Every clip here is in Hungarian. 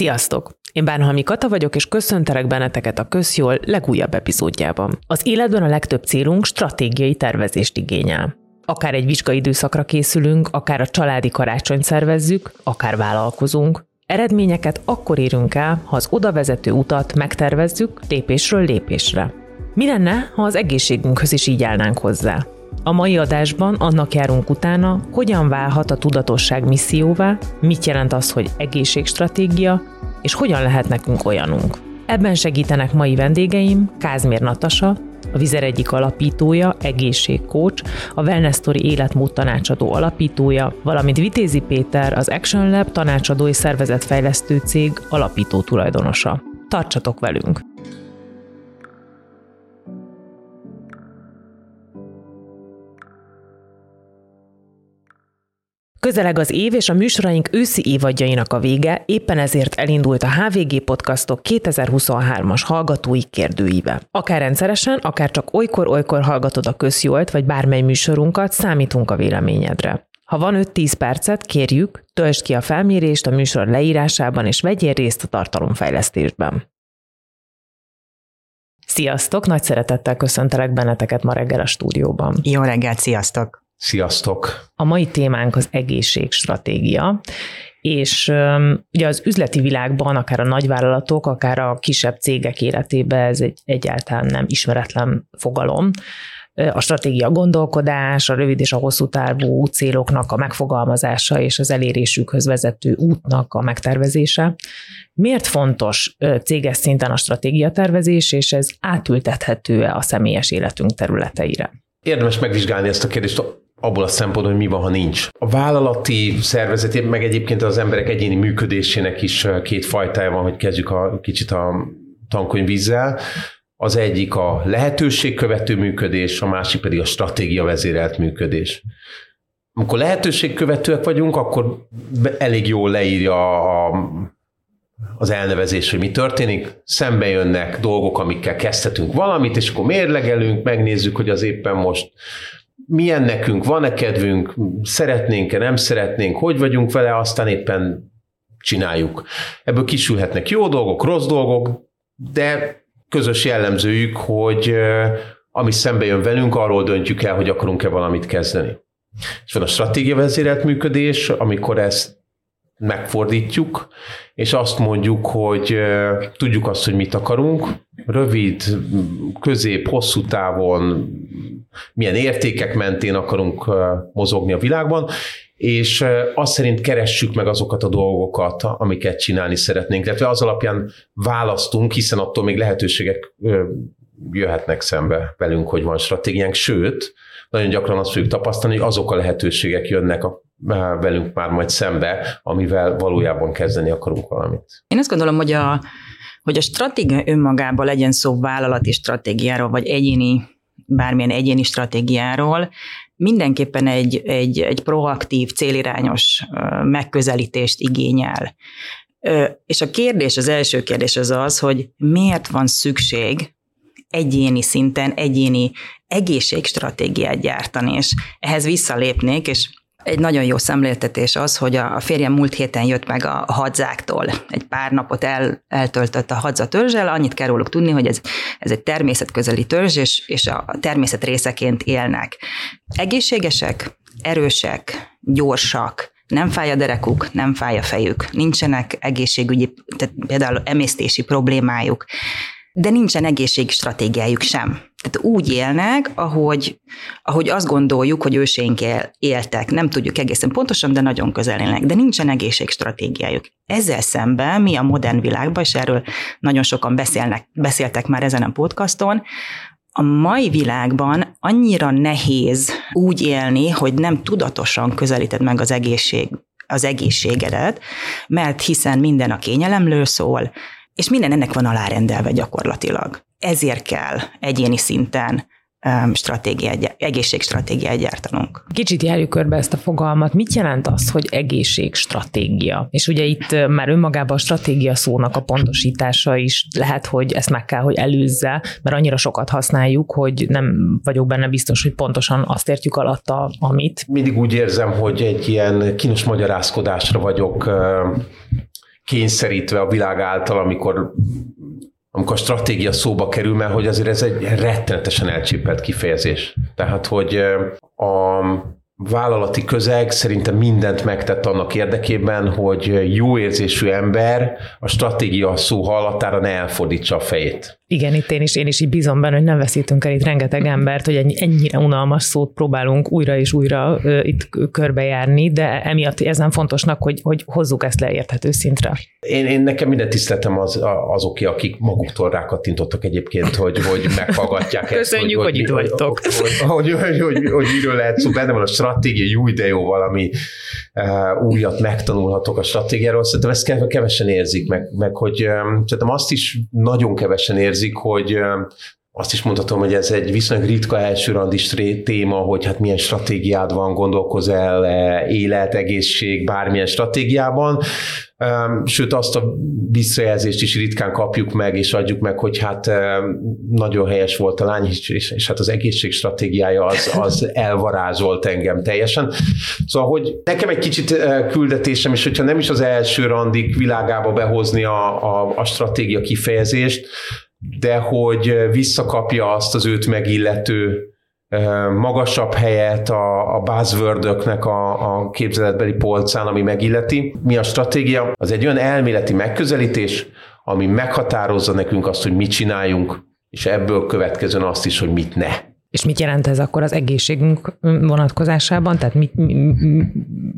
Sziasztok! Én Bánhalmi Kata vagyok, és köszöntelek benneteket a Közjól legújabb epizódjában. Az életben a legtöbb célunk stratégiai tervezést igényel. Akár egy vizsgai időszakra készülünk, akár a családi karácsony szervezzük, akár vállalkozunk. Eredményeket akkor érünk el, ha az oda vezető utat megtervezzük lépésről lépésre. Mi lenne, ha az egészségünkhöz is így állnánk hozzá? A mai adásban annak járunk utána, hogyan válhat a tudatosság misszióvá, mit jelent az, hogy egészségstratégia, és hogyan lehet nekünk olyanunk. Ebben segítenek mai vendégeim Kázmér Natasa, a Vizer egyik alapítója, egészségkócs, a Wellness Story életmód tanácsadó alapítója, valamint Vitézi Péter, az Action Lab tanácsadó és szervezetfejlesztő cég alapító tulajdonosa. Tartsatok velünk! Közeleg az év, és a műsoraink őszi évadjainak a vége, éppen ezért elindult a HVG Podcastok 2023-as hallgatói kérdőíve. Akár rendszeresen, akár csak olykor-olykor hallgatod a közjólt, vagy bármely műsorunkat, számítunk a véleményedre. Ha van 5-10 percet, kérjük, töltsd ki a felmérést a műsor leírásában, és vegyél részt a tartalomfejlesztésben. Sziasztok! Nagy szeretettel köszöntelek benneteket ma reggel a stúdióban. Jó reggelt, sziasztok! Sziasztok! A mai témánk az egészségstratégia, és ugye az üzleti világban, akár a nagyvállalatok, akár a kisebb cégek életében ez egy egyáltalán nem ismeretlen fogalom. A stratégia a gondolkodás, a rövid és a hosszú távú céloknak a megfogalmazása és az elérésükhöz vezető útnak a megtervezése. Miért fontos céges szinten a stratégiatervezés, és ez átültethető-e a személyes életünk területeire? Érdemes megvizsgálni ezt a kérdést abból a szempontból, hogy mi van, ha nincs. A vállalati szervezet, meg egyébként az emberek egyéni működésének is két fajtája van, hogy kezdjük a kicsit a tankönyvízzel. Az egyik a lehetőségkövető működés, a másik pedig a stratégia vezérelt működés. Amikor lehetőségkövetőek vagyunk, akkor elég jól leírja a, az elnevezés, hogy mi történik. Szembe jönnek dolgok, amikkel kezdhetünk valamit, és akkor mérlegelünk, megnézzük, hogy az éppen most milyen nekünk, van-e kedvünk, szeretnénk-e, nem szeretnénk, hogy vagyunk vele, aztán éppen csináljuk. Ebből kisülhetnek jó dolgok, rossz dolgok, de közös jellemzőjük, hogy ami szembe jön velünk, arról döntjük el, hogy akarunk-e valamit kezdeni. És van a stratégia vezérelt működés, amikor ezt megfordítjuk, és azt mondjuk, hogy tudjuk azt, hogy mit akarunk, rövid, közép, hosszú távon milyen értékek mentén akarunk mozogni a világban, és azt szerint keressük meg azokat a dolgokat, amiket csinálni szeretnénk. Tehát az alapján választunk, hiszen attól még lehetőségek jöhetnek szembe velünk, hogy van stratégiánk, sőt, nagyon gyakran azt fogjuk tapasztalni, hogy azok a lehetőségek jönnek a velünk már majd szembe, amivel valójában kezdeni akarunk valamit. Én azt gondolom, hogy a, hogy a stratégia önmagában legyen szó vállalati stratégiáról, vagy egyéni, bármilyen egyéni stratégiáról, mindenképpen egy, egy, egy proaktív, célirányos megközelítést igényel. És a kérdés, az első kérdés az az, hogy miért van szükség egyéni szinten, egyéni egészségstratégiát gyártani, és ehhez visszalépnék, és egy nagyon jó szemléltetés az, hogy a férjem múlt héten jött meg a hadzáktól. Egy pár napot el, eltöltött a hadza törzsel, annyit kell róluk tudni, hogy ez, ez egy természetközeli törzs, és, és a természet részeként élnek. Egészségesek, erősek, gyorsak, nem fáj a derekuk, nem fáj a fejük, nincsenek egészségügyi, tehát például emésztési problémájuk de nincsen egészségstratégiájuk sem. Tehát úgy élnek, ahogy, ahogy azt gondoljuk, hogy őseink éltek. Nem tudjuk egészen pontosan, de nagyon közel élnek. De nincsen egészségstratégiájuk. Ezzel szemben mi a modern világban, és erről nagyon sokan beszélnek, beszéltek már ezen a podcaston, a mai világban annyira nehéz úgy élni, hogy nem tudatosan közelíted meg az egészség, az egészségedet, mert hiszen minden a kényelemről szól, és minden ennek van alárendelve gyakorlatilag. Ezért kell egyéni szinten stratégia, egészségstratégiát gyártanunk. Kicsit járjuk körbe ezt a fogalmat. Mit jelent az, hogy egészségstratégia? És ugye itt már önmagában a stratégia szónak a pontosítása is lehet, hogy ezt meg kell, hogy előzze, mert annyira sokat használjuk, hogy nem vagyok benne biztos, hogy pontosan azt értjük alatta, amit. Mindig úgy érzem, hogy egy ilyen kínos magyarázkodásra vagyok kényszerítve a világ által, amikor amikor a stratégia szóba kerül, mert hogy azért ez egy rettenetesen elcsépelt kifejezés. Tehát, hogy a vállalati közeg szerintem mindent megtett annak érdekében, hogy jó érzésű ember a stratégia szó hallatára ne elfordítsa a fejét. Igen, itt én is, én is így bízom benne, hogy nem veszítünk el itt rengeteg embert, hogy ennyire unalmas szót próbálunk újra és újra uh, itt körbejárni, de emiatt ezen fontosnak, hogy, hogy hozzuk ezt leérthető szintre. Én, én nekem minden tiszteletem az, azok, akik maguktól rákattintottak egyébként, hogy, hogy meghallgatják Köszönjük, ezt. Köszönjük, hogy, hogy, itt vagytok. Hogy, hogy, hogy, hogy, hogy, hogy miről lehet szó, benne van a stratégia, jó de jó valami uh, újat megtanulhatok a stratégiáról. Szerintem ezt kevesen érzik meg, meg hogy um, szerintem azt is nagyon kevesen érzik, érzik, hogy azt is mondhatom, hogy ez egy viszonylag ritka elsőrandi téma, hogy hát milyen stratégiád van, gondolkozel élet, egészség, bármilyen stratégiában. Sőt, azt a visszajelzést is ritkán kapjuk meg, és adjuk meg, hogy hát nagyon helyes volt a lány, és, és, és hát az egészség stratégiája az, az elvarázolt engem teljesen. Szóval, hogy nekem egy kicsit küldetésem, és hogyha nem is az első randik világába behozni a, a, a stratégia kifejezést, de hogy visszakapja azt az őt megillető magasabb helyet a, a buzzword a, a képzeletbeli polcán, ami megilleti. Mi a stratégia? Az egy olyan elméleti megközelítés, ami meghatározza nekünk azt, hogy mit csináljunk, és ebből következően azt is, hogy mit ne. És mit jelent ez akkor az egészségünk vonatkozásában? Tehát mi, mi,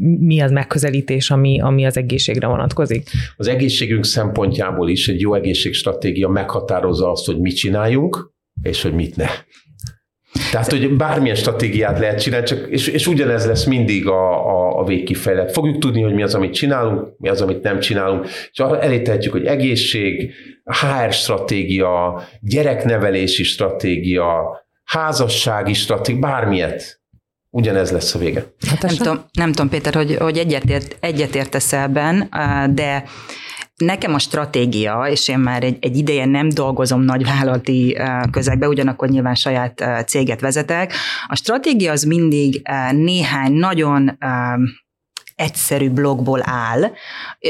mi az megközelítés, ami, ami az egészségre vonatkozik? Az egészségünk szempontjából is egy jó egészségstratégia meghatározza azt, hogy mit csináljunk, és hogy mit ne. Tehát, hogy bármilyen stratégiát lehet csinálni, csak, és, és ugyanez lesz mindig a, a, a végkifejlet. Fogjuk tudni, hogy mi az, amit csinálunk, mi az, amit nem csinálunk, és elétehetjük, hogy egészség, HR stratégia, gyereknevelési stratégia, házassági stratégia, bármilyet. Ugyanez lesz a vége. Hát nem, tudom, nem tudom, Péter, hogy, hogy egyetért, egyetértesz ebben, de Nekem a stratégia, és én már egy, egy ideje nem dolgozom nagy vállalati közegbe, ugyanakkor nyilván saját céget vezetek. A stratégia az mindig néhány nagyon egyszerű blogból áll.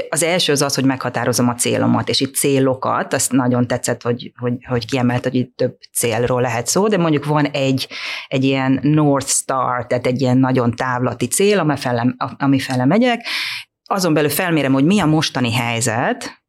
Az első az az, hogy meghatározom a célomat, és itt célokat, azt nagyon tetszett, hogy, hogy, hogy kiemelt, hogy itt több célról lehet szó, de mondjuk van egy, egy ilyen North Star, tehát egy ilyen nagyon távlati cél, ami fele, ami fele megyek, azon belül felmérem, hogy mi a mostani helyzet,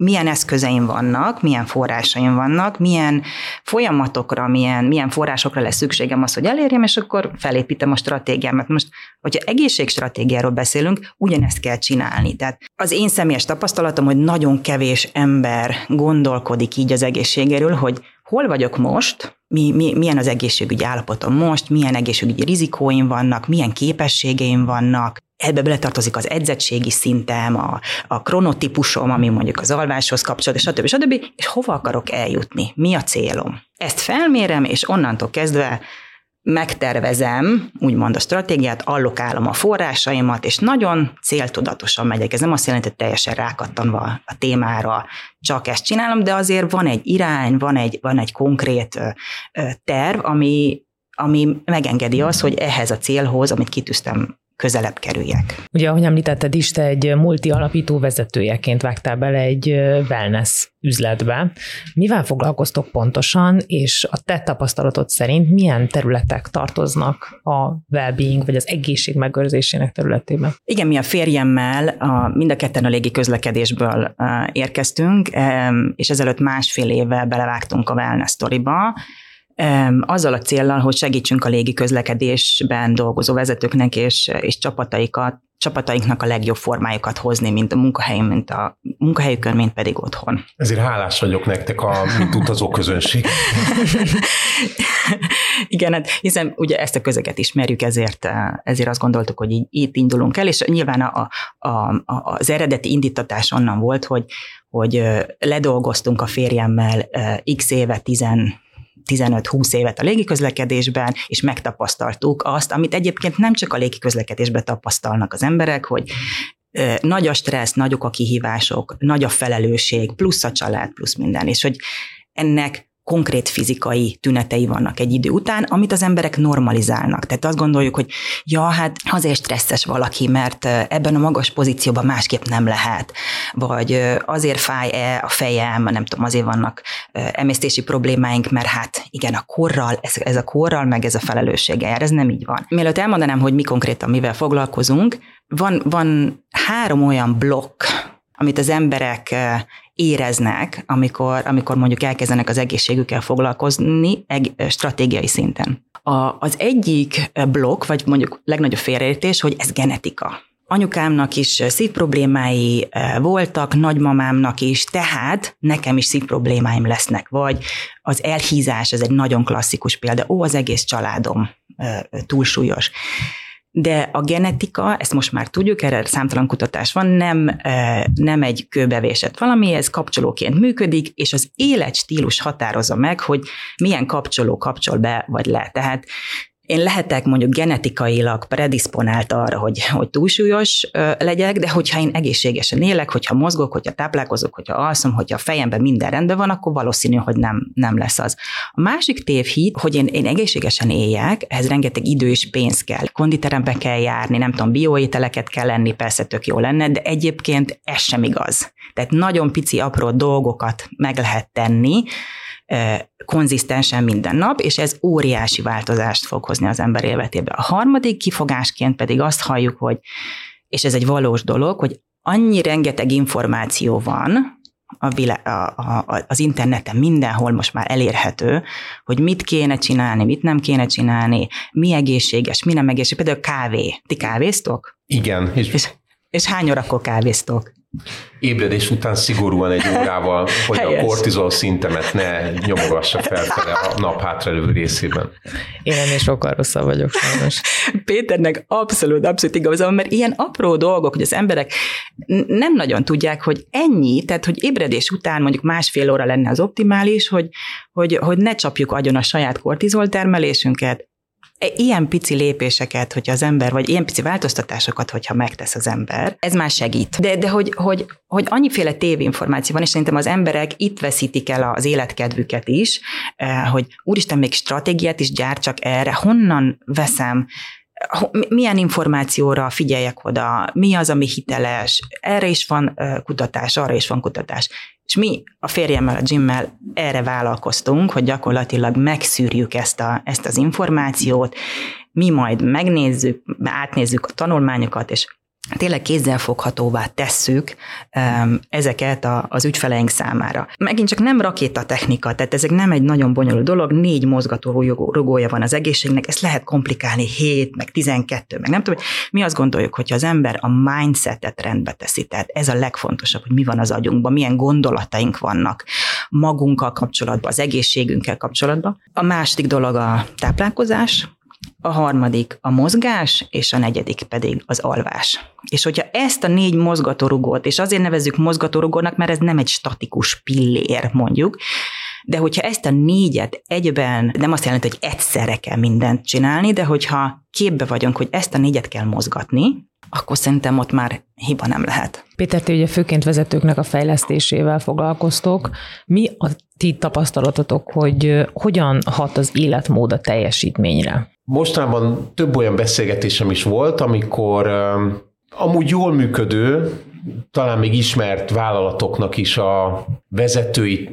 milyen eszközeim vannak, milyen forrásaim vannak, milyen folyamatokra, milyen, milyen forrásokra lesz szükségem az, hogy elérjem, és akkor felépítem a stratégiámat. Most, hogyha egészségstratégiáról beszélünk, ugyanezt kell csinálni. Tehát az én személyes tapasztalatom, hogy nagyon kevés ember gondolkodik így az egészségéről, hogy hol vagyok most, mi, mi, milyen az egészségügyi állapotom most, milyen egészségügyi rizikóim vannak, milyen képességeim vannak, ebbe beletartozik az edzettségi szintem, a, a kronotípusom, ami mondjuk az alváshoz kapcsolódik, stb. stb. És hova akarok eljutni? Mi a célom? Ezt felmérem, és onnantól kezdve megtervezem, úgymond a stratégiát, allokálom a forrásaimat, és nagyon céltudatosan megyek. Ez nem azt jelenti, hogy teljesen rákattanva a témára csak ezt csinálom, de azért van egy irány, van egy, van egy konkrét terv, ami, ami megengedi azt, hogy ehhez a célhoz, amit kitűztem közelebb kerüljek. Ugye, ahogy említetted is, te egy multi alapító vezetőjeként vágtál bele egy wellness üzletbe. Mivel foglalkoztok pontosan, és a te tapasztalatod szerint milyen területek tartoznak a well-being, vagy az egészség megőrzésének területében? Igen, mi a férjemmel a, mind a ketten a légi közlekedésből érkeztünk, és ezelőtt másfél éve belevágtunk a wellness sztoriba, azzal a céllal, hogy segítsünk a légi közlekedésben dolgozó vezetőknek és, és csapataikat, csapatainknak a legjobb formájukat hozni, mint a munkahelyen, mint a munkahelyükön, mint pedig otthon. Ezért hálás vagyok nektek, a, mint utazó közönség. Igen, hát hiszen ugye ezt a közeget ismerjük, ezért, ezért azt gondoltuk, hogy így, itt indulunk el, és nyilván a, a, a, az eredeti indítatás onnan volt, hogy, hogy ledolgoztunk a férjemmel x éve, tizen 15-20 évet a légiközlekedésben, és megtapasztaltuk azt, amit egyébként nem csak a légiközlekedésben tapasztalnak az emberek, hogy nagy a stressz, nagyok a kihívások, nagy a felelősség, plusz a család, plusz minden, és hogy ennek konkrét fizikai tünetei vannak egy idő után, amit az emberek normalizálnak. Tehát azt gondoljuk, hogy ja, hát azért stresszes valaki, mert ebben a magas pozícióban másképp nem lehet, vagy azért fáj-e a fejem, nem tudom, azért vannak emésztési problémáink, mert hát igen, a korral, ez, ez a korral, meg ez a felelőssége, ez nem így van. Mielőtt elmondanám, hogy mi konkrétan mivel foglalkozunk, van, van három olyan blokk, amit az emberek éreznek, amikor, amikor mondjuk elkezdenek az egészségükkel foglalkozni eg- stratégiai szinten. A, az egyik blokk, vagy mondjuk legnagyobb félreértés, hogy ez genetika. Anyukámnak is szívproblémái voltak, nagymamámnak is, tehát nekem is szívproblémáim lesznek. Vagy az elhízás, ez egy nagyon klasszikus példa, ó, az egész családom túlsúlyos. De a genetika, ezt most már tudjuk, erre számtalan kutatás van, nem, nem egy kőbevésett valami, ez kapcsolóként működik, és az életstílus határozza meg, hogy milyen kapcsoló kapcsol be vagy le. Tehát én lehetek mondjuk genetikailag predisponált arra, hogy, hogy túlsúlyos legyek, de hogyha én egészségesen élek, hogyha mozgok, hogyha táplálkozok, hogyha alszom, hogyha a fejemben minden rendben van, akkor valószínű, hogy nem, nem lesz az. A másik tévhit, hogy én, én egészségesen éljek, ehhez rengeteg idő és pénz kell. Konditerembe kell járni, nem tudom, bioételeket kell lenni, persze tök jó lenne, de egyébként ez sem igaz. Tehát nagyon pici, apró dolgokat meg lehet tenni, konzisztensen minden nap, és ez óriási változást fog hozni az ember életébe. A harmadik kifogásként pedig azt halljuk, hogy, és ez egy valós dolog, hogy annyi rengeteg információ van, a vilá- a, a, az interneten mindenhol most már elérhető, hogy mit kéne csinálni, mit nem kéne csinálni, mi egészséges, mi nem egészséges. Például kávé. Ti kávéztok? Igen. És, és, és hány órakor kávéztok? Ébredés után szigorúan egy órával, hogy Helyes. a kortizol szintemet ne nyomogassa felfele a nap hátralövő részében. Én ennél sokkal rosszabb vagyok sajnos. Péternek abszolút, abszolút igaza mert ilyen apró dolgok, hogy az emberek nem nagyon tudják, hogy ennyi, tehát hogy ébredés után mondjuk másfél óra lenne az optimális, hogy, hogy, hogy ne csapjuk agyon a saját kortizol termelésünket, ilyen pici lépéseket, hogyha az ember, vagy ilyen pici változtatásokat, hogyha megtesz az ember, ez már segít. De, de hogy, hogy, hogy annyiféle tévinformáció van, és szerintem az emberek itt veszítik el az életkedvüket is, e, hogy úristen, még stratégiát is gyártsak erre, honnan veszem, milyen információra figyeljek oda, mi az, ami hiteles, erre is van kutatás, arra is van kutatás. És mi a férjemmel, a Jimmel erre vállalkoztunk, hogy gyakorlatilag megszűrjük ezt, a, ezt az információt, mi majd megnézzük, átnézzük a tanulmányokat, és tényleg kézzelfoghatóvá tesszük ezeket az ügyfeleink számára. Megint csak nem rakétatechnika, tehát ezek nem egy nagyon bonyolult dolog, négy mozgató rugója van az egészségnek, ezt lehet komplikálni 7, meg 12, meg nem tudom, mi azt gondoljuk, hogyha az ember a mindsetet rendbe teszi, tehát ez a legfontosabb, hogy mi van az agyunkban, milyen gondolataink vannak magunkkal kapcsolatban, az egészségünkkel kapcsolatban. A második dolog a táplálkozás, a harmadik a mozgás, és a negyedik pedig az alvás. És hogyha ezt a négy mozgatórugót, és azért nevezzük mozgatórugónak, mert ez nem egy statikus pillér, mondjuk, de hogyha ezt a négyet egyben, nem azt jelenti, hogy egyszerre kell mindent csinálni, de hogyha képbe vagyunk, hogy ezt a négyet kell mozgatni, akkor szerintem ott már hiba nem lehet. Péter, ti ugye főként vezetőknek a fejlesztésével foglalkoztok. Mi a ti tapasztalatotok, hogy hogyan hat az életmód a teljesítményre? Mostanában több olyan beszélgetésem is volt, amikor amúgy jól működő, talán még ismert vállalatoknak is a vezetői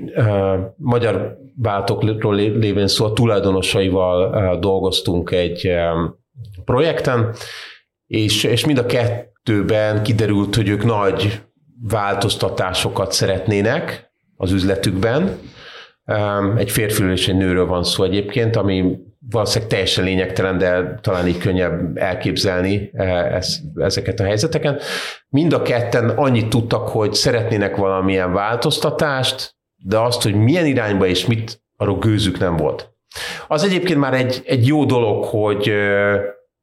magyar vállalatokról lévén szó a tulajdonosaival dolgoztunk egy projekten, és, és mind a kettőben kiderült, hogy ők nagy változtatásokat szeretnének az üzletükben. Egy férfiről és egy nőről van szó egyébként, ami valószínűleg teljesen lényegtelen, de talán így könnyebb elképzelni ezeket a helyzeteket. Mind a ketten annyit tudtak, hogy szeretnének valamilyen változtatást, de azt, hogy milyen irányba és mit, arról gőzük nem volt. Az egyébként már egy, egy jó dolog, hogy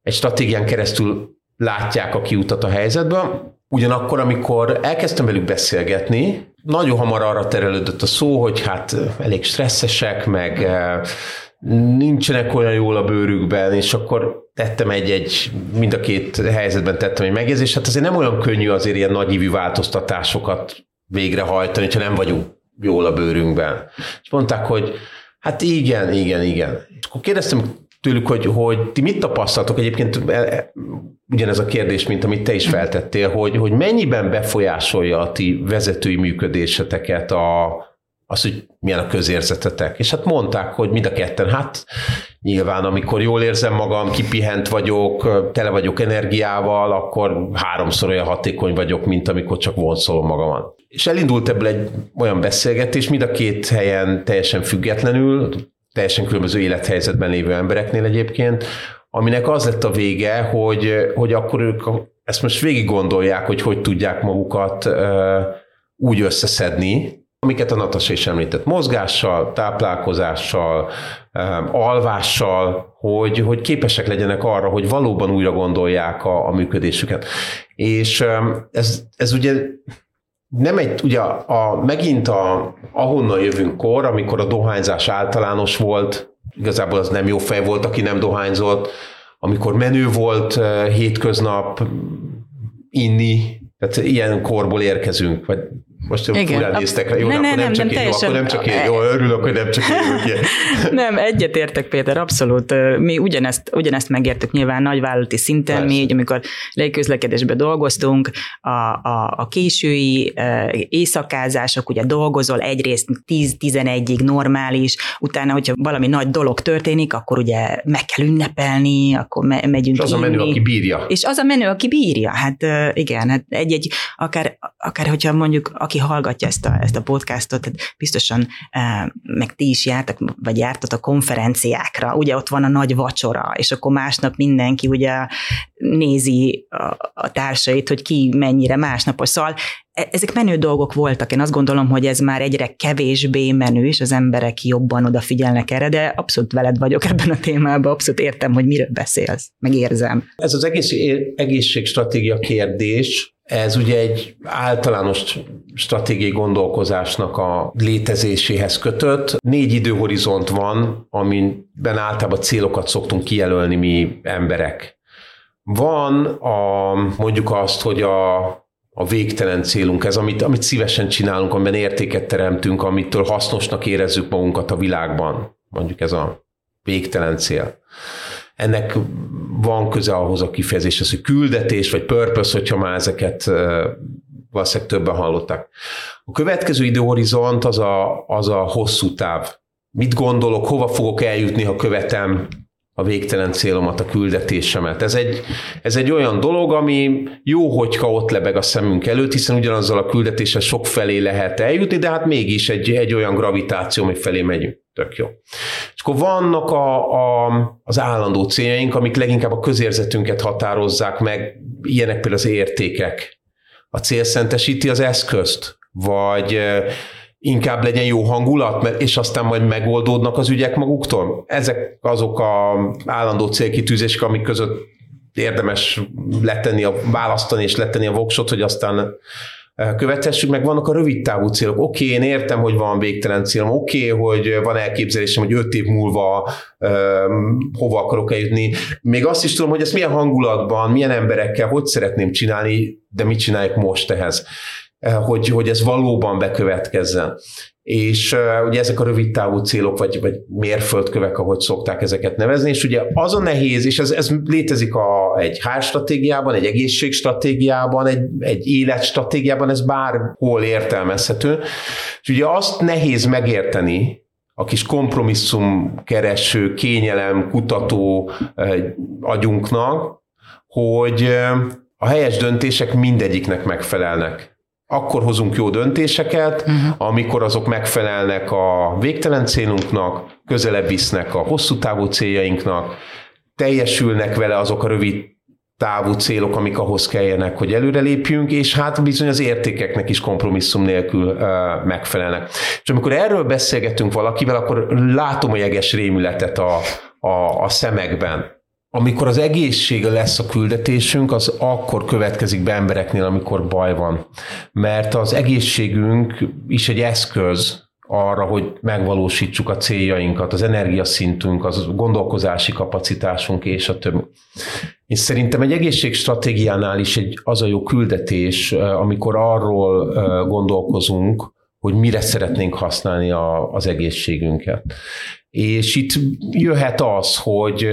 egy stratégián keresztül látják a kiutat a helyzetbe. Ugyanakkor, amikor elkezdtem velük beszélgetni, nagyon hamar arra terelődött a szó, hogy hát elég stresszesek, meg nincsenek olyan jól a bőrükben, és akkor tettem egy-egy, mind a két helyzetben tettem egy megjegyzést, hát azért nem olyan könnyű azért ilyen nagyívű változtatásokat végrehajtani, ha nem vagyunk jól a bőrünkben. És mondták, hogy Hát igen, igen, igen. És akkor kérdeztem tőlük, hogy, hogy ti mit tapasztaltok egyébként e, e, ugyanez a kérdés, mint amit te is feltettél, hogy, hogy mennyiben befolyásolja a ti vezetői működéseteket a, az, hogy milyen a közérzetetek. És hát mondták, hogy mind a ketten, hát nyilván amikor jól érzem magam, kipihent vagyok, tele vagyok energiával, akkor háromszor olyan hatékony vagyok, mint amikor csak vonszolom magamat. És elindult ebből egy olyan beszélgetés, mind a két helyen teljesen függetlenül, teljesen különböző élethelyzetben lévő embereknél egyébként, aminek az lett a vége, hogy, hogy akkor ők ezt most végig gondolják, hogy hogy tudják magukat úgy összeszedni, amiket a Natasa is említett, mozgással, táplálkozással, alvással, hogy, hogy képesek legyenek arra, hogy valóban újra gondolják a, a működésüket. És ez, ez ugye nem egy, ugye a, megint a, ahonnan jövünk kor, amikor a dohányzás általános volt, igazából az nem jó fej volt, aki nem dohányzott, amikor menő volt hétköznap inni, tehát ilyen korból érkezünk, vagy most Igen, furán néztek rá. Jó, nem, nem, nem, csak nem, én, teljesen... akkor nem csak én. Jó, örülök, hogy nem csak én. nem, egyetértek Péter, abszolút. Mi ugyanezt, ugyanezt megértük nyilván nagyvállalati szinten, Persze. mi így, amikor légközlekedésben dolgoztunk, a, a, a késői éjszakázások, ugye dolgozol egyrészt 10-11-ig normális, utána, hogyha valami nagy dolog történik, akkor ugye meg kell ünnepelni, akkor me- megyünk És az inni. a menő, aki bírja. És az a menő, aki bírja. Hát igen, hát egy-egy, akár, akár hogyha mondjuk, aki hallgatja ezt a, ezt a podcastot, biztosan meg ti is jártak, vagy jártat a konferenciákra, ugye ott van a nagy vacsora, és akkor másnap mindenki ugye nézi a, a társait, hogy ki mennyire másnapos. Szóval e, ezek menő dolgok voltak. Én azt gondolom, hogy ez már egyre kevésbé menő, és az emberek jobban odafigyelnek erre, de abszolút veled vagyok ebben a témában, abszolút értem, hogy miről beszélsz, meg érzem. Ez az egész egészségstratégia kérdés, ez ugye egy általános stratégiai gondolkozásnak a létezéséhez kötött. Négy időhorizont van, amiben általában célokat szoktunk kijelölni mi emberek. Van a, mondjuk azt, hogy a, a végtelen célunk, ez amit, amit szívesen csinálunk, amiben értéket teremtünk, amitől hasznosnak érezzük magunkat a világban. Mondjuk ez a végtelen cél ennek van köze ahhoz a kifejezéshez, hogy küldetés vagy purpose, hogyha már ezeket valószínűleg többen hallották. A következő időhorizont az a, az a hosszú táv. Mit gondolok, hova fogok eljutni, ha követem a végtelen célomat, a küldetésemet. Ez egy, ez egy olyan dolog, ami jó, hogyha ott lebeg a szemünk előtt, hiszen ugyanazzal a küldetéssel sok felé lehet eljutni, de hát mégis egy, egy olyan gravitáció, ami felé megyünk. Tök jó. És akkor vannak a, a, az állandó céljaink, amik leginkább a közérzetünket határozzák meg, ilyenek például az értékek. A cél szentesíti az eszközt, vagy inkább legyen jó hangulat, mert, és aztán majd megoldódnak az ügyek maguktól. Ezek azok a állandó célkitűzések, amik között érdemes letenni a, választani és letenni a voksot, hogy aztán követhessük, meg vannak a rövid távú célok. Oké, okay, én értem, hogy van végtelen célom, oké, okay, hogy van elképzelésem, hogy öt év múlva um, hova akarok eljutni. Még azt is tudom, hogy ezt milyen hangulatban, milyen emberekkel, hogy szeretném csinálni, de mit csináljuk most ehhez. Eh, hogy, hogy ez valóban bekövetkezzen. És uh, ugye ezek a rövid távú célok, vagy, vagy mérföldkövek, ahogy szokták ezeket nevezni, és ugye az a nehéz, és ez, ez létezik a, egy hárstratégiában, egy egészségstratégiában, egy, egy életstratégiában, ez bárhol értelmezhető. És ugye azt nehéz megérteni, a kis kompromisszum kereső, kényelem, kutató agyunknak, hogy a helyes döntések mindegyiknek megfelelnek akkor hozunk jó döntéseket, uh-huh. amikor azok megfelelnek a végtelen célunknak, közelebb visznek a hosszú távú céljainknak, teljesülnek vele azok a rövid távú célok, amik ahhoz kelljenek, hogy előrelépjünk, és hát bizony az értékeknek is kompromisszum nélkül uh, megfelelnek. És amikor erről beszélgetünk valakivel, akkor látom a jeges rémületet a, a, a szemekben amikor az egészség lesz a küldetésünk, az akkor következik be embereknél, amikor baj van. Mert az egészségünk is egy eszköz arra, hogy megvalósítsuk a céljainkat, az energiaszintünk, az gondolkozási kapacitásunk és a többi. És szerintem egy egészségstratégiánál is egy, az a jó küldetés, amikor arról gondolkozunk, hogy mire szeretnénk használni a, az egészségünket. És itt jöhet az, hogy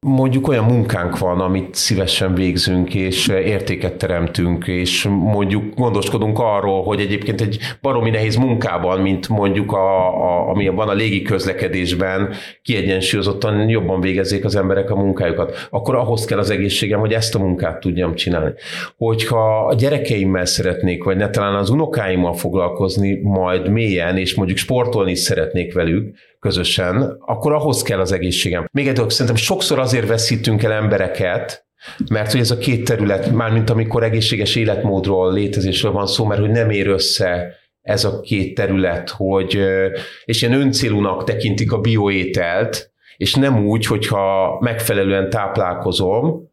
mondjuk olyan munkánk van, amit szívesen végzünk, és értéket teremtünk, és mondjuk gondoskodunk arról, hogy egyébként egy baromi nehéz munkában, mint mondjuk a, a, ami van a légi közlekedésben, kiegyensúlyozottan jobban végezzék az emberek a munkájukat, akkor ahhoz kell az egészségem, hogy ezt a munkát tudjam csinálni. Hogyha a gyerekeimmel szeretnék, vagy ne talán az unokáimmal foglalkozni majd mélyen, és mondjuk sportolni is szeretnék velük, közösen, akkor ahhoz kell az egészségem. Még egy dolog, szerintem sokszor azért veszítünk el embereket, mert hogy ez a két terület, mármint amikor egészséges életmódról, létezésről van szó, mert hogy nem ér össze ez a két terület, hogy, és ilyen öncélúnak tekintik a bioételt, és nem úgy, hogyha megfelelően táplálkozom,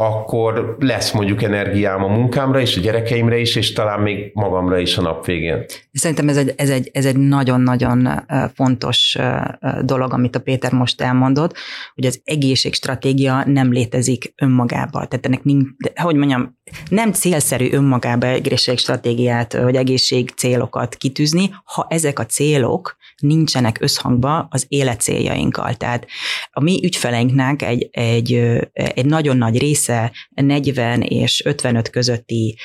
akkor lesz mondjuk energiám a munkámra is, a gyerekeimre is, és talán még magamra is a nap végén. Szerintem ez egy, ez egy, ez egy nagyon-nagyon fontos dolog, amit a Péter most elmondott, hogy az egészségstratégia nem létezik önmagában. Tehát ennek hogy mondjam, nem célszerű önmagában egészségstratégiát, vagy egészség célokat kitűzni, ha ezek a célok nincsenek összhangba az élet céljainkkal. Tehát a mi ügyfeleinknek egy, egy, egy nagyon nagy része 40 és 55 közötti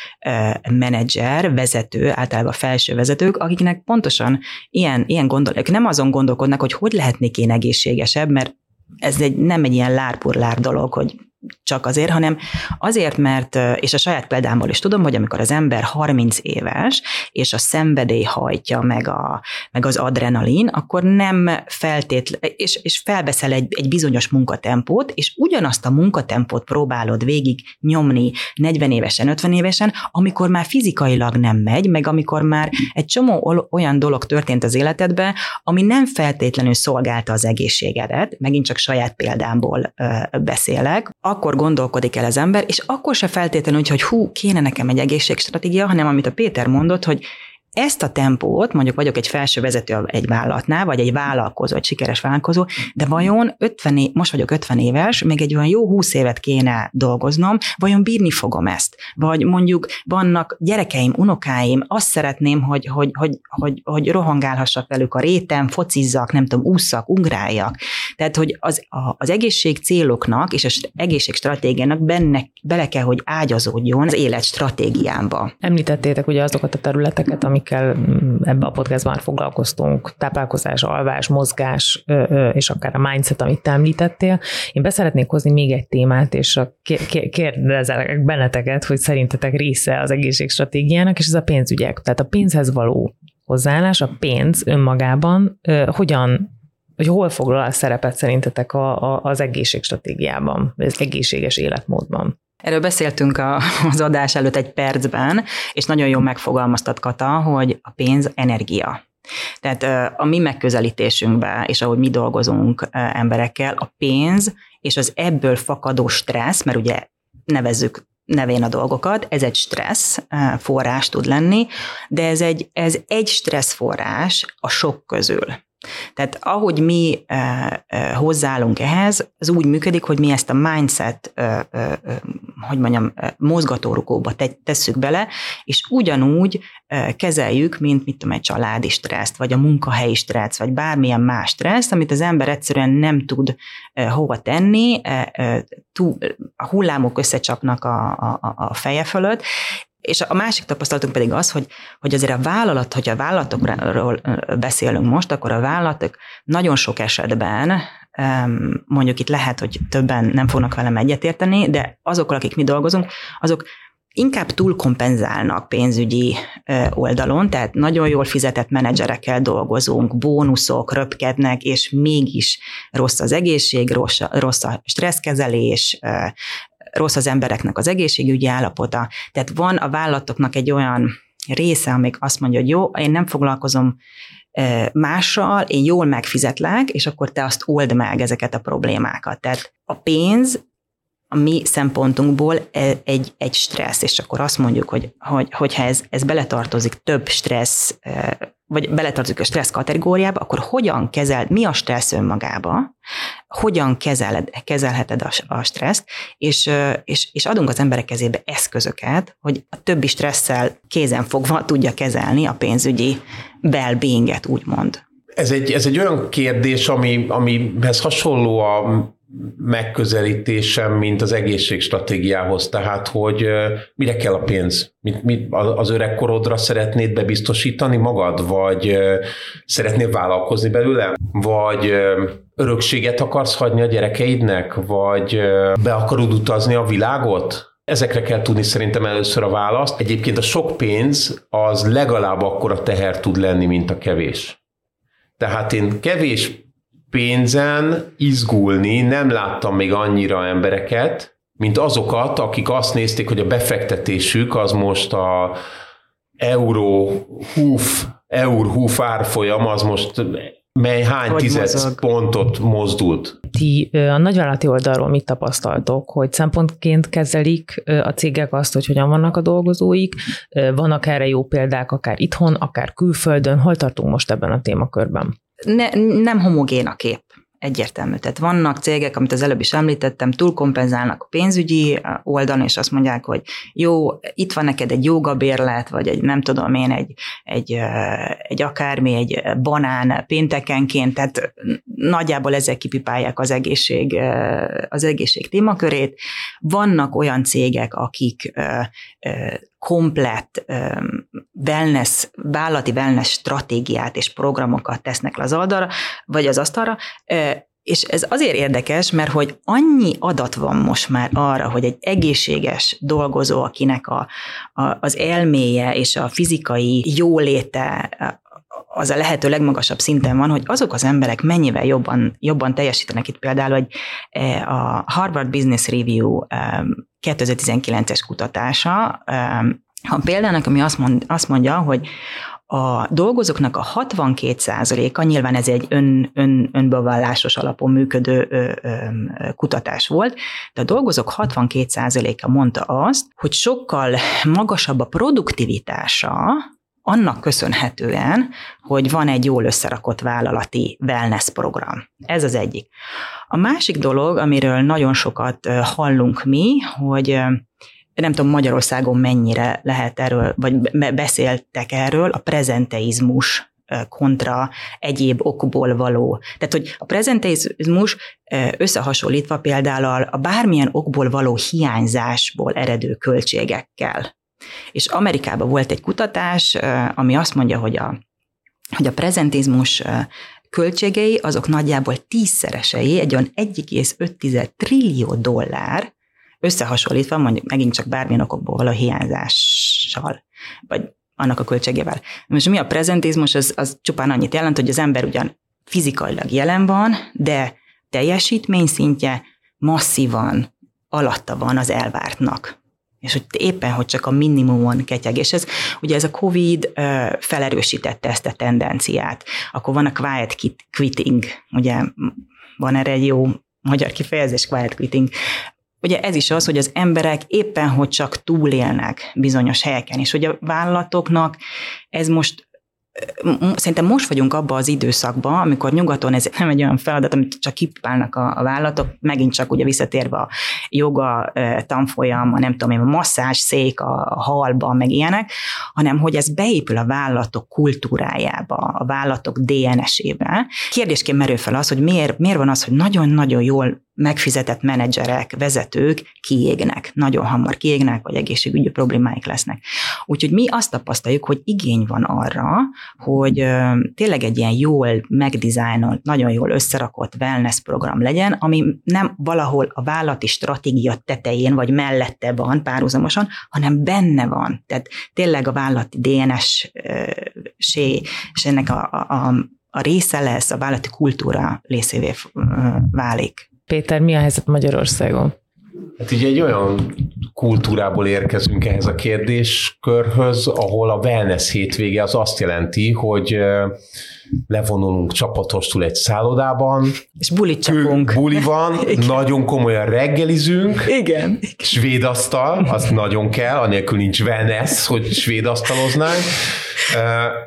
menedzser, vezető, általában felső vezetők, akiknek pontosan ilyen, ilyen gondolok, nem azon gondolkodnak, hogy hogy lehetnék én egészségesebb, mert ez egy, nem egy ilyen lárpurlár dolog, hogy csak azért, hanem azért, mert, és a saját példámból is tudom, hogy amikor az ember 30 éves, és a szenvedély hajtja meg, a, meg az adrenalin, akkor nem feltétlen, és, és felveszel egy, egy bizonyos munkatempót, és ugyanazt a munkatempót próbálod végig nyomni 40 évesen, 50 évesen, amikor már fizikailag nem megy, meg amikor már egy csomó olyan dolog történt az életedben, ami nem feltétlenül szolgálta az egészségedet, megint csak saját példámból beszélek, akkor gondolkodik el az ember, és akkor se feltétlenül, hogy, hogy hú, kéne nekem egy egészségstratégia, hanem amit a Péter mondott, hogy ezt a tempót, mondjuk vagyok egy felső vezető egy vállalatnál, vagy egy vállalkozó, egy sikeres vállalkozó, de vajon 50 év, most vagyok 50 éves, még egy olyan jó 20 évet kéne dolgoznom, vajon bírni fogom ezt? Vagy mondjuk vannak gyerekeim, unokáim, azt szeretném, hogy, hogy, hogy, hogy, hogy rohangálhassak velük a réten, focizzak, nem tudom, ússzak, ugráljak. Tehát, hogy az, a, az egészség céloknak és az egészség stratégiának benne, bele kell, hogy ágyazódjon az élet stratégiámba. Említettétek ugye azokat a területeket, amik amikkel mm, ebbe a podcastban már foglalkoztunk, táplálkozás, alvás, mozgás, és akár a mindset, amit te említettél. Én beszeretnék hozni még egy témát, és kérdezelek benneteket, hogy szerintetek része az egészségstratégiának, és ez a pénzügyek. Tehát a pénzhez való hozzáállás, a pénz önmagában hogyan hogy hol foglal a szerepet szerintetek a, a, az egészségstratégiában, vagy az egészséges életmódban? Erről beszéltünk a, az adás előtt egy percben, és nagyon jól megfogalmaztat Kata, hogy a pénz energia. Tehát a mi megközelítésünkben, és ahogy mi dolgozunk emberekkel, a pénz és az ebből fakadó stressz, mert ugye nevezzük nevén a dolgokat, ez egy stressz forrás tud lenni, de ez egy, ez egy stressz forrás a sok közül. Tehát ahogy mi e, e, hozzáállunk ehhez, az úgy működik, hogy mi ezt a mindset, e, hogy mondjam, mozgatórugóba te, tesszük bele, és ugyanúgy kezeljük, mint mit tudom, egy családi stresszt, vagy a munkahelyi stressz, vagy bármilyen más stressz, amit az ember egyszerűen nem tud hova tenni, a hullámok összecsapnak a, a, a feje fölött, és a másik tapasztalatunk pedig az, hogy, hogy azért a vállalat, hogyha a vállalatokról beszélünk most, akkor a vállalatok nagyon sok esetben, mondjuk itt lehet, hogy többen nem fognak velem egyetérteni, de azokkal, akik mi dolgozunk, azok inkább túlkompenzálnak pénzügyi oldalon, tehát nagyon jól fizetett menedzserekkel dolgozunk, bónuszok röpkednek, és mégis rossz az egészség, rossz, rossz a stresszkezelés, rossz az embereknek az egészségügyi állapota. Tehát van a vállalatoknak egy olyan része, amik azt mondja, hogy jó, én nem foglalkozom mással, én jól megfizetlek, és akkor te azt old meg ezeket a problémákat. Tehát a pénz a mi szempontunkból e, egy, egy stressz, és akkor azt mondjuk, hogy, hogy hogyha ez, ez beletartozik több stressz, vagy beletartozik a stressz kategóriába, akkor hogyan kezeld, mi a stressz önmagába, hogyan kezeled, kezelheted a, a stresszt, és, és, és adunk az emberek kezébe eszközöket, hogy a többi stresszel kézenfogva tudja kezelni a pénzügyi well-beinget, úgymond. Ez egy, ez egy olyan kérdés, ami, amihez hasonló a megközelítésem, mint az egészségstratégiához, tehát hogy mire kell a pénz? Mit, mit, az öregkorodra szeretnéd bebiztosítani magad, vagy szeretnél vállalkozni belőle, vagy örökséget akarsz hagyni a gyerekeidnek, vagy be akarod utazni a világot? Ezekre kell tudni szerintem először a választ. Egyébként a sok pénz az legalább akkora teher tud lenni, mint a kevés. Tehát én kevés pénzen izgulni nem láttam még annyira embereket, mint azokat, akik azt nézték, hogy a befektetésük az most a euró húf, eur húf árfolyam az most mely hány hogy tized mozog. pontot mozdult? Ti a nagyvállalati oldalról mit tapasztaltok, hogy szempontként kezelik a cégek azt, hogy hogyan vannak a dolgozóik? Vannak erre jó példák, akár itthon, akár külföldön? Hol tartunk most ebben a témakörben? Ne, nem homogén a kép. Egyértelmű. Tehát vannak cégek, amit az előbb is említettem, túlkompenzálnak a pénzügyi oldalon, és azt mondják, hogy jó, itt van neked egy jogabérlet, vagy egy nem tudom én, egy, egy, egy akármi, egy banán péntekenként, tehát nagyjából ezzel kipipálják az egészség, az egészség témakörét. Vannak olyan cégek, akik komplett wellness, vállati wellness stratégiát és programokat tesznek le az oldalra, vagy az asztalra, és ez azért érdekes, mert hogy annyi adat van most már arra, hogy egy egészséges dolgozó, akinek a, a, az elméje és a fizikai jóléte az a lehető legmagasabb szinten van, hogy azok az emberek mennyivel jobban, jobban teljesítenek itt például, hogy a Harvard Business Review 2019-es kutatása, ha példának, ami azt, mond, azt mondja, hogy a dolgozóknak a 62%-a, nyilván ez egy ön, ön, önbevallásos alapon működő ö, ö, kutatás volt, de a dolgozók 62%-a mondta azt, hogy sokkal magasabb a produktivitása annak köszönhetően, hogy van egy jól összerakott vállalati wellness program. Ez az egyik. A másik dolog, amiről nagyon sokat hallunk mi, hogy nem tudom Magyarországon mennyire lehet erről, vagy beszéltek erről, a prezenteizmus kontra egyéb okból való. Tehát, hogy a prezenteizmus összehasonlítva például a bármilyen okból való hiányzásból eredő költségekkel. És Amerikában volt egy kutatás, ami azt mondja, hogy a, hogy a prezentizmus költségei azok nagyjából tízszeresei, egy olyan 1,5 trillió dollár, összehasonlítva mondjuk megint csak bármilyen okokból való hiányzással, vagy annak a költségével. Most mi a prezentizmus, az, az csupán annyit jelent, hogy az ember ugyan fizikailag jelen van, de teljesítmény szintje masszívan alatta van az elvártnak. És hogy éppen, hogy csak a minimumon ketyeg. És ez, ugye ez a COVID felerősítette ezt a tendenciát. Akkor van a quiet quitting, ugye van erre egy jó magyar kifejezés, quiet quitting, Ugye ez is az, hogy az emberek éppen, hogy csak túlélnek bizonyos helyeken, és hogy a vállalatoknak ez most szerintem most vagyunk abban az időszakban, amikor nyugaton ez nem egy olyan feladat, amit csak kipálnak a, a vállalatok, megint csak ugye visszatérve a joga tanfolyam, a nem tudom én, a masszás szék a, a halban, meg ilyenek, hanem hogy ez beépül a vállalatok kultúrájába, a vállalatok DNS-ébe. Kérdésként merül fel az, hogy miért, miért van az, hogy nagyon-nagyon jól megfizetett menedzserek, vezetők kiégnek, nagyon hamar kiégnek, vagy egészségügyi problémáik lesznek. Úgyhogy mi azt tapasztaljuk, hogy igény van arra, hogy tényleg egy ilyen jól megdizájnolt, nagyon jól összerakott wellness program legyen, ami nem valahol a vállati stratégia tetején vagy mellette van párhuzamosan, hanem benne van. Tehát tényleg a vállalati DNS-sé, és ennek a, a, a része lesz, a vállalati kultúra részévé válik. Péter, mi a helyzet Magyarországon? Hát így egy olyan kultúrából érkezünk ehhez a kérdéskörhöz, ahol a wellness hétvége az azt jelenti, hogy levonulunk csapatostul egy szállodában. És bulit csapunk. Buli van, Igen. nagyon komolyan reggelizünk. Igen. Svéd asztal, az nagyon kell, anélkül nincs wellness, hogy svéd asztaloznánk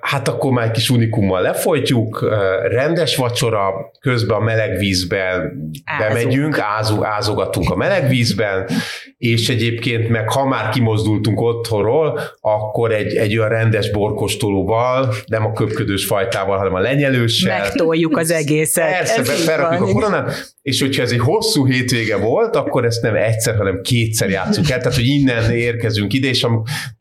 Hát akkor már egy kis unikummal lefolytjuk, rendes vacsora, közben a meleg vízben bemegyünk, ázug, ázogatunk a meleg vízben, és egyébként meg ha már kimozdultunk otthonról, akkor egy, egy olyan rendes borkostolóval, nem a köpködős fajtával, hanem a lenyelőssel. Megtoljuk az egészet. Persze, berakjuk a koronát, és hogyha ez egy hosszú hétvége volt, akkor ezt nem egyszer, hanem kétszer játszunk el, tehát hogy innen érkezünk ide, és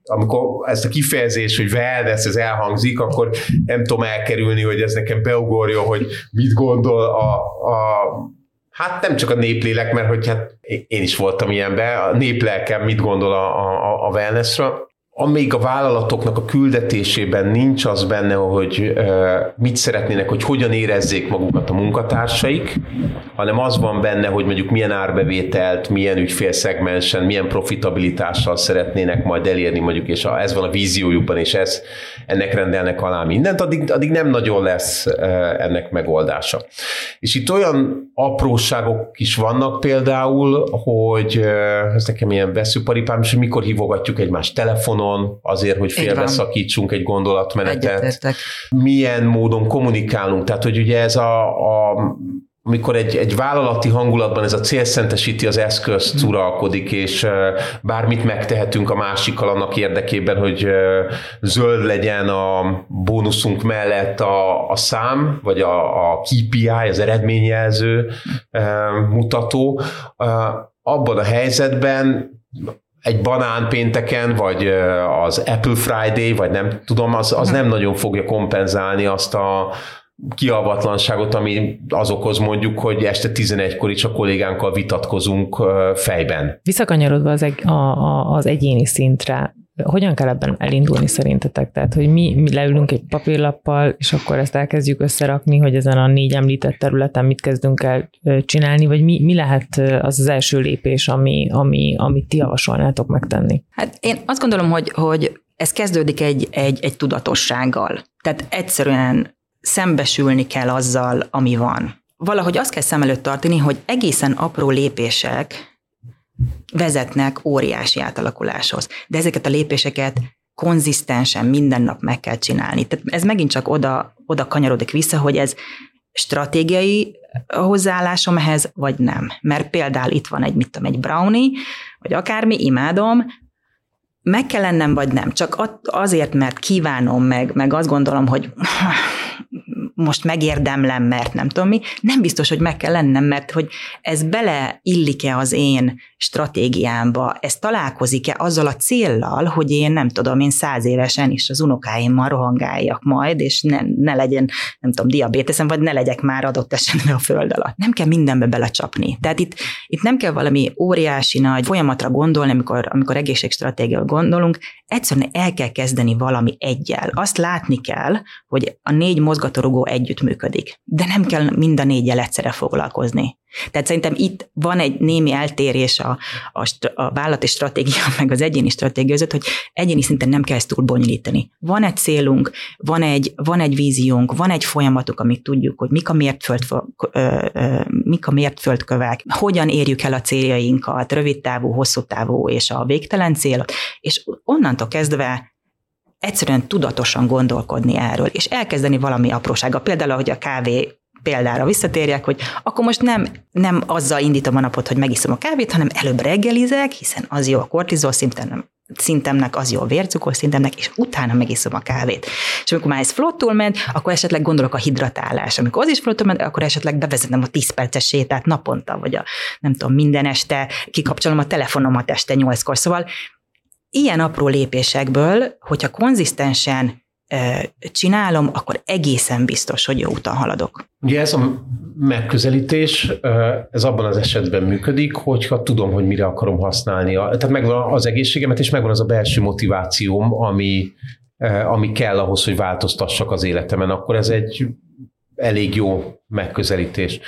amikor ezt a kifejezés, hogy wellness, ez elhangzik, akkor nem tudom elkerülni, hogy ez nekem beugorja, hogy mit gondol a, a Hát nem csak a néplélek, mert hogy hát én is voltam ilyenben, a néplelkem mit gondol a, a, a wellnessről, amíg a vállalatoknak a küldetésében nincs az benne, hogy mit szeretnének, hogy hogyan érezzék magukat a munkatársaik, hanem az van benne, hogy mondjuk milyen árbevételt, milyen ügyfélszegmensen, milyen profitabilitással szeretnének majd elérni, mondjuk, és ez van a víziójukban, és ez, ennek rendelnek alá mindent, addig, addig nem nagyon lesz ennek megoldása. És itt olyan apróságok is vannak például, hogy ez nekem ilyen veszőparipám, és mikor hívogatjuk egymást telefonon, módon azért, hogy félbeszakítsunk egy gondolatmenetet. Egyetértek. Milyen módon kommunikálunk. Tehát, hogy ugye ez a, a amikor egy, egy vállalati hangulatban ez a célszentesíti az eszközt mm. uralkodik, és bármit megtehetünk a másikkal annak érdekében, hogy zöld legyen a bónuszunk mellett a, a szám, vagy a, a KPI, az eredményjelző mutató, abban a helyzetben egy banán pénteken, vagy az Apple Friday, vagy nem tudom, az, az nem nagyon fogja kompenzálni azt a kialvatlanságot, ami az okoz mondjuk, hogy este 11-kor is a kollégánkkal vitatkozunk fejben. Visszakanyarodva az, egy, a, a, az egyéni szintre, hogyan kell ebben elindulni szerintetek? Tehát, hogy mi, mi leülünk egy papírlappal, és akkor ezt elkezdjük összerakni, hogy ezen a négy említett területen mit kezdünk el csinálni, vagy mi, mi lehet az az első lépés, ami, ami, amit ti javasolnátok megtenni? Hát én azt gondolom, hogy, hogy ez kezdődik egy, egy, egy tudatossággal. Tehát egyszerűen szembesülni kell azzal, ami van. Valahogy azt kell szem előtt tartani, hogy egészen apró lépések vezetnek óriási átalakuláshoz. De ezeket a lépéseket konzisztensen minden nap meg kell csinálni. Tehát ez megint csak oda, oda kanyarodik vissza, hogy ez stratégiai hozzáállásom ehhez, vagy nem. Mert például itt van egy, mit tudom, egy brownie, vagy akármi, imádom, meg kell lennem, vagy nem. Csak azért, mert kívánom meg, meg azt gondolom, hogy most megérdemlem, mert nem tudom mi, nem biztos, hogy meg kell lennem, mert hogy ez beleillik-e az én stratégiámba, ez találkozik-e azzal a céllal, hogy én nem tudom, én száz évesen is az unokáimmal rohangáljak majd, és ne, ne legyen, nem tudom, diabéteszem, vagy ne legyek már adott esetben a föld alatt. Nem kell mindenbe belecsapni. Tehát itt, itt nem kell valami óriási nagy folyamatra gondolni, amikor, amikor egészségstratégia gondolunk, egyszerűen el kell kezdeni valami egyel. Azt látni kell, hogy a négy mozgatórugó együttműködik. De nem kell mind a négyel egyszerre foglalkozni. Tehát szerintem itt van egy némi eltérés a, a, a vállalati stratégia meg az egyéni stratégia között, hogy egyéni szinten nem kell ezt túl bonyolítani. Van egy célunk, van egy, van egy víziónk, van egy folyamatunk, amit tudjuk, hogy mik a mértföld, mik a mértföldkövek, hogyan érjük el a céljainkat, rövid távú, hosszú távú és a végtelen cél, és onnantól kezdve egyszerűen tudatosan gondolkodni erről, és elkezdeni valami aprósága. Például, hogy a kávé példára visszatérjek, hogy akkor most nem, nem azzal indítom a napot, hogy megiszom a kávét, hanem előbb reggelizek, hiszen az jó a kortizol szinten, szintemnek, az jó a vércukor szintemnek, és utána megiszom a kávét. És amikor már ez flottul ment, akkor esetleg gondolok a hidratálás. Amikor az is flottul ment, akkor esetleg bevezetem a 10 perces sétát naponta, vagy a nem tudom, minden este kikapcsolom a telefonomat este 8-kor. Szóval ilyen apró lépésekből, hogyha konzisztensen csinálom, akkor egészen biztos, hogy jó úton haladok. Ugye ez a megközelítés, ez abban az esetben működik, hogyha tudom, hogy mire akarom használni. Tehát megvan az egészségemet, és megvan az a belső motivációm, ami, ami kell ahhoz, hogy változtassak az életemen, akkor ez egy elég jó megközelítés.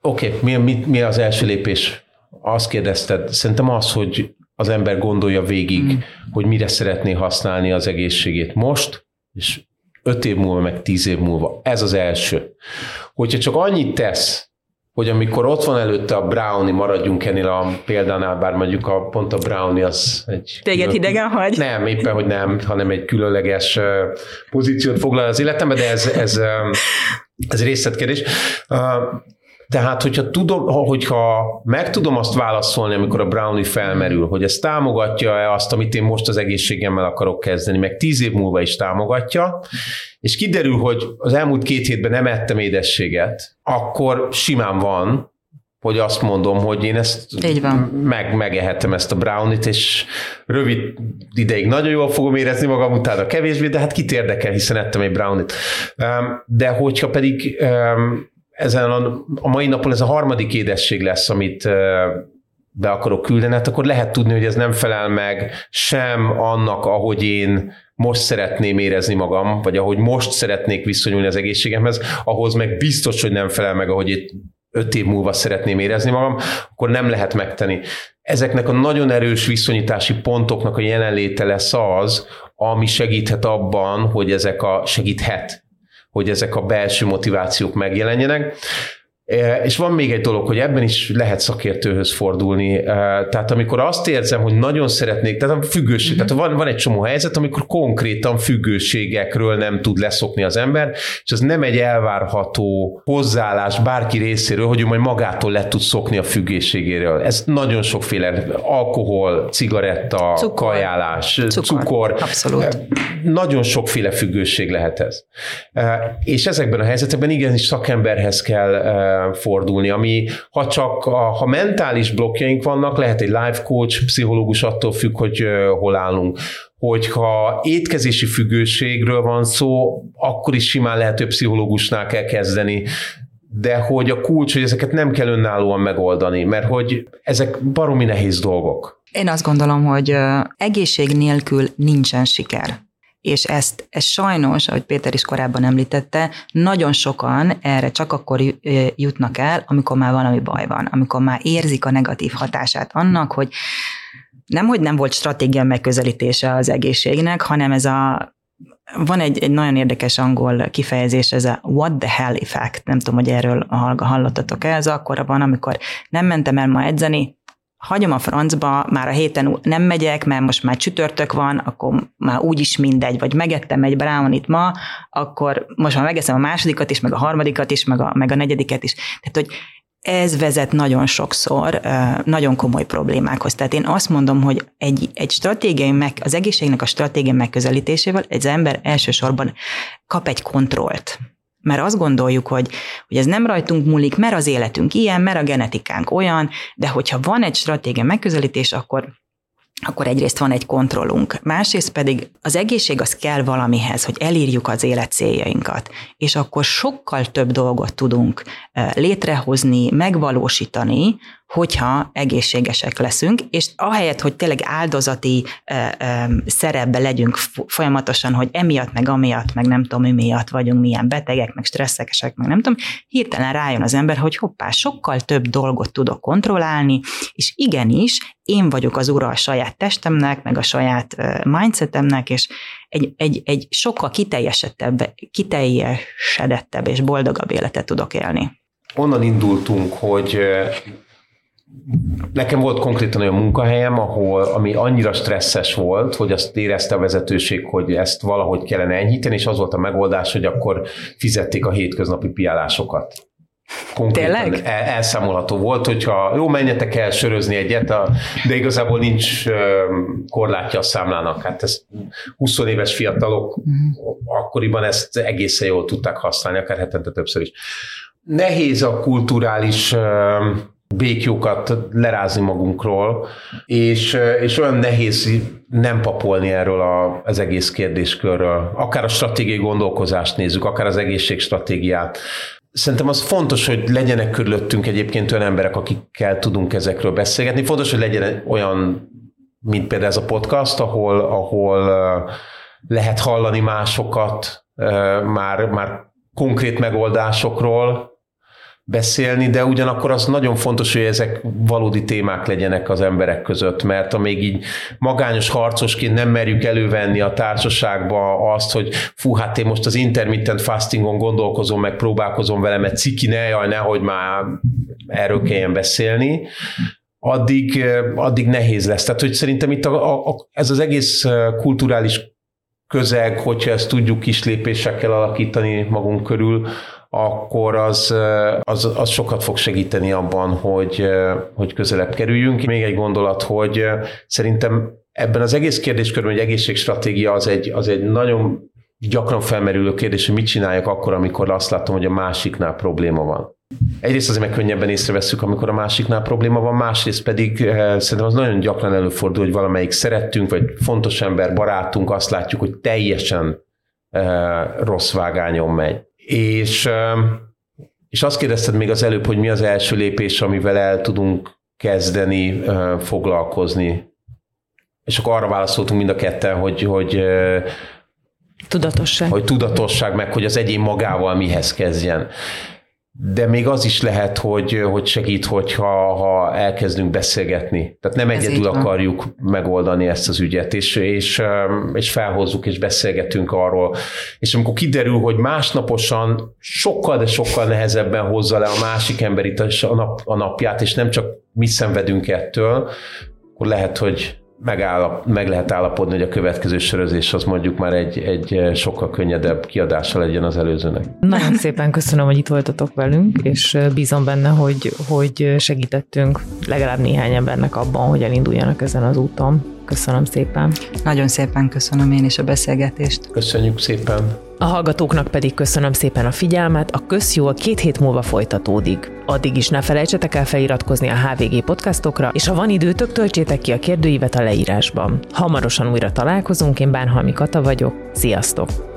Oké, okay, mi, mi, mi az első lépés? Azt kérdezted. Szerintem az, hogy az ember gondolja végig, mm. hogy mire szeretné használni az egészségét most, és öt év múlva, meg tíz év múlva. Ez az első. Hogyha csak annyit tesz, hogy amikor ott van előtte a brownie, maradjunk ennél a példánál, bár mondjuk a, pont a brownie az egy... Téged külön, hidegen hagy? Nem, éppen, hogy nem, hanem egy különleges pozíciót foglal az életembe, de ez, ez, ez részletkérdés. Tehát, hogyha, tudom, hogyha meg tudom azt válaszolni, amikor a brownie felmerül, hogy ez támogatja-e azt, amit én most az egészségemmel akarok kezdeni, meg tíz év múlva is támogatja, és kiderül, hogy az elmúlt két hétben nem ettem édességet, akkor simán van, hogy azt mondom, hogy én ezt Így van. Meg, megehetem ezt a brownie-t, és rövid ideig nagyon jól fogom érezni magam, utána kevésbé, de hát kit érdekel, hiszen ettem egy brownie-t. De hogyha pedig ezen a, a mai napon ez a harmadik édesség lesz, amit be akarok küldeni, hát akkor lehet tudni, hogy ez nem felel meg sem annak, ahogy én most szeretném érezni magam, vagy ahogy most szeretnék viszonyulni az egészségemhez, ahhoz meg biztos, hogy nem felel meg, ahogy itt öt év múlva szeretném érezni magam, akkor nem lehet megtenni. Ezeknek a nagyon erős viszonyítási pontoknak a jelenléte lesz az, ami segíthet abban, hogy ezek a segíthet hogy ezek a belső motivációk megjelenjenek. És van még egy dolog, hogy ebben is lehet szakértőhöz fordulni. Tehát amikor azt érzem, hogy nagyon szeretnék, tehát a függőség, mm-hmm. tehát van, van egy csomó helyzet, amikor konkrétan függőségekről nem tud leszokni az ember, és ez nem egy elvárható hozzáállás bárki részéről, hogy ő majd magától le tud szokni a függőségéről. Ez nagyon sokféle alkohol, cigaretta, cukor. kajálás, cukor. cukor. Abszolút. Nagyon sokféle függőség lehet ez. És ezekben a helyzetekben igenis szakemberhez kell fordulni, ami ha csak a, ha mentális blokkjaink vannak, lehet egy life coach, pszichológus attól függ, hogy hol állunk. Hogyha étkezési függőségről van szó, akkor is simán lehető pszichológusnál kell kezdeni, de hogy a kulcs, hogy ezeket nem kell önállóan megoldani, mert hogy ezek baromi nehéz dolgok. Én azt gondolom, hogy egészség nélkül nincsen siker és ezt, ezt sajnos, ahogy Péter is korábban említette, nagyon sokan erre csak akkor jutnak el, amikor már valami baj van, amikor már érzik a negatív hatását annak, hogy nem, hogy nem volt stratégia megközelítése az egészségnek, hanem ez a van egy, egy nagyon érdekes angol kifejezés, ez a what the hell effect, nem tudom, hogy erről hallottatok el, ez akkor van, amikor nem mentem el ma edzeni, hagyom a francba, már a héten nem megyek, mert most már csütörtök van, akkor már úgyis mindegy, vagy megettem egy brownit ma, akkor most már megeszem a másodikat is, meg a harmadikat is, meg a, meg a negyediket is. Tehát, hogy ez vezet nagyon sokszor nagyon komoly problémákhoz. Tehát én azt mondom, hogy egy, egy stratégiai meg, az egészségnek a stratégiai megközelítésével egy ember elsősorban kap egy kontrollt mert azt gondoljuk, hogy, hogy ez nem rajtunk múlik, mert az életünk ilyen, mert a genetikánk olyan, de hogyha van egy stratégia megközelítés, akkor akkor egyrészt van egy kontrollunk, másrészt pedig az egészség az kell valamihez, hogy elírjuk az élet céljainkat, és akkor sokkal több dolgot tudunk létrehozni, megvalósítani, hogyha egészségesek leszünk, és ahelyett, hogy tényleg áldozati ö, ö, szerepbe legyünk folyamatosan, hogy emiatt, meg amiatt, meg nem tudom, mi miatt vagyunk milyen betegek, meg stresszekesek, meg nem tudom, hirtelen rájön az ember, hogy hoppá, sokkal több dolgot tudok kontrollálni, és igenis, én vagyok az ura a saját testemnek, meg a saját mindsetemnek, és egy, egy, egy sokkal kiteljesedettebb, kiteljesedettebb és boldogabb életet tudok élni. Onnan indultunk, hogy Nekem volt konkrétan olyan munkahelyem, ahol, ami annyira stresszes volt, hogy azt érezte a vezetőség, hogy ezt valahogy kellene enyhíteni, és az volt a megoldás, hogy akkor fizették a hétköznapi piálásokat. Konkrétan Tényleg? El, elszámolható volt, hogyha jó, menjetek el sörözni egyet, a, de igazából nincs korlátja a számlának. Hát ez 20 éves fiatalok uh-huh. akkoriban ezt egészen jól tudták használni, akár hetente többször is. Nehéz a kulturális békjókat lerázni magunkról, és, és olyan nehéz nem papolni erről a, az egész kérdéskörről. Akár a stratégiai gondolkozást nézzük, akár az egészségstratégiát. Szerintem az fontos, hogy legyenek körülöttünk egyébként olyan emberek, akikkel tudunk ezekről beszélgetni. Fontos, hogy legyen olyan, mint például ez a podcast, ahol, ahol lehet hallani másokat már, már konkrét megoldásokról, beszélni, de ugyanakkor az nagyon fontos, hogy ezek valódi témák legyenek az emberek között, mert amíg így magányos harcosként nem merjük elővenni a társaságba azt, hogy fú, hát én most az intermittent fastingon gondolkozom, meg próbálkozom vele, mert ciki ne, jaj, nehogy már erről kelljen beszélni, addig, addig nehéz lesz. Tehát, hogy szerintem itt a, a, ez az egész kulturális közeg, hogyha ezt tudjuk kis lépésekkel alakítani magunk körül, akkor az, az, az sokat fog segíteni abban, hogy, hogy közelebb kerüljünk. Még egy gondolat, hogy szerintem ebben az egész kérdéskörben egy egészségstratégia az egy, az egy nagyon gyakran felmerülő kérdés, hogy mit csináljak akkor, amikor azt látom, hogy a másiknál probléma van. Egyrészt azért meg könnyebben észreveszünk, amikor a másiknál probléma van, másrészt pedig szerintem az nagyon gyakran előfordul, hogy valamelyik szerettünk, vagy fontos ember, barátunk, azt látjuk, hogy teljesen rossz vágányon megy. És, és azt kérdezted még az előbb, hogy mi az első lépés, amivel el tudunk kezdeni foglalkozni. És akkor arra válaszoltunk mind a ketten, hogy, hogy Tudatosság. Hogy tudatosság, meg hogy az egyén magával mihez kezdjen de még az is lehet, hogy, hogy segít, hogyha ha elkezdünk beszélgetni. Tehát nem Ez egyedül akarjuk megoldani ezt az ügyet, és, és, és felhozzuk és beszélgetünk arról. És amikor kiderül, hogy másnaposan sokkal, de sokkal nehezebben hozza le a másik ember itt a, nap, a napját, és nem csak mi szenvedünk ettől, akkor lehet, hogy megállap, meg lehet állapodni, hogy a következő sörözés az mondjuk már egy, egy sokkal könnyedebb kiadása legyen az előzőnek. Nagyon szépen köszönöm, hogy itt voltatok velünk, és bízom benne, hogy, hogy segítettünk legalább néhány embernek abban, hogy elinduljanak ezen az úton. Köszönöm szépen. Nagyon szépen köszönöm én is a beszélgetést. Köszönjük szépen. A hallgatóknak pedig köszönöm szépen a figyelmet, a közjól két hét múlva folytatódik. Addig is ne felejtsetek el feliratkozni a HVG podcastokra, és ha van időtök, töltsétek ki a kérdőívet a leírásban. Hamarosan újra találkozunk, én Bánhalmi Kata vagyok, sziasztok!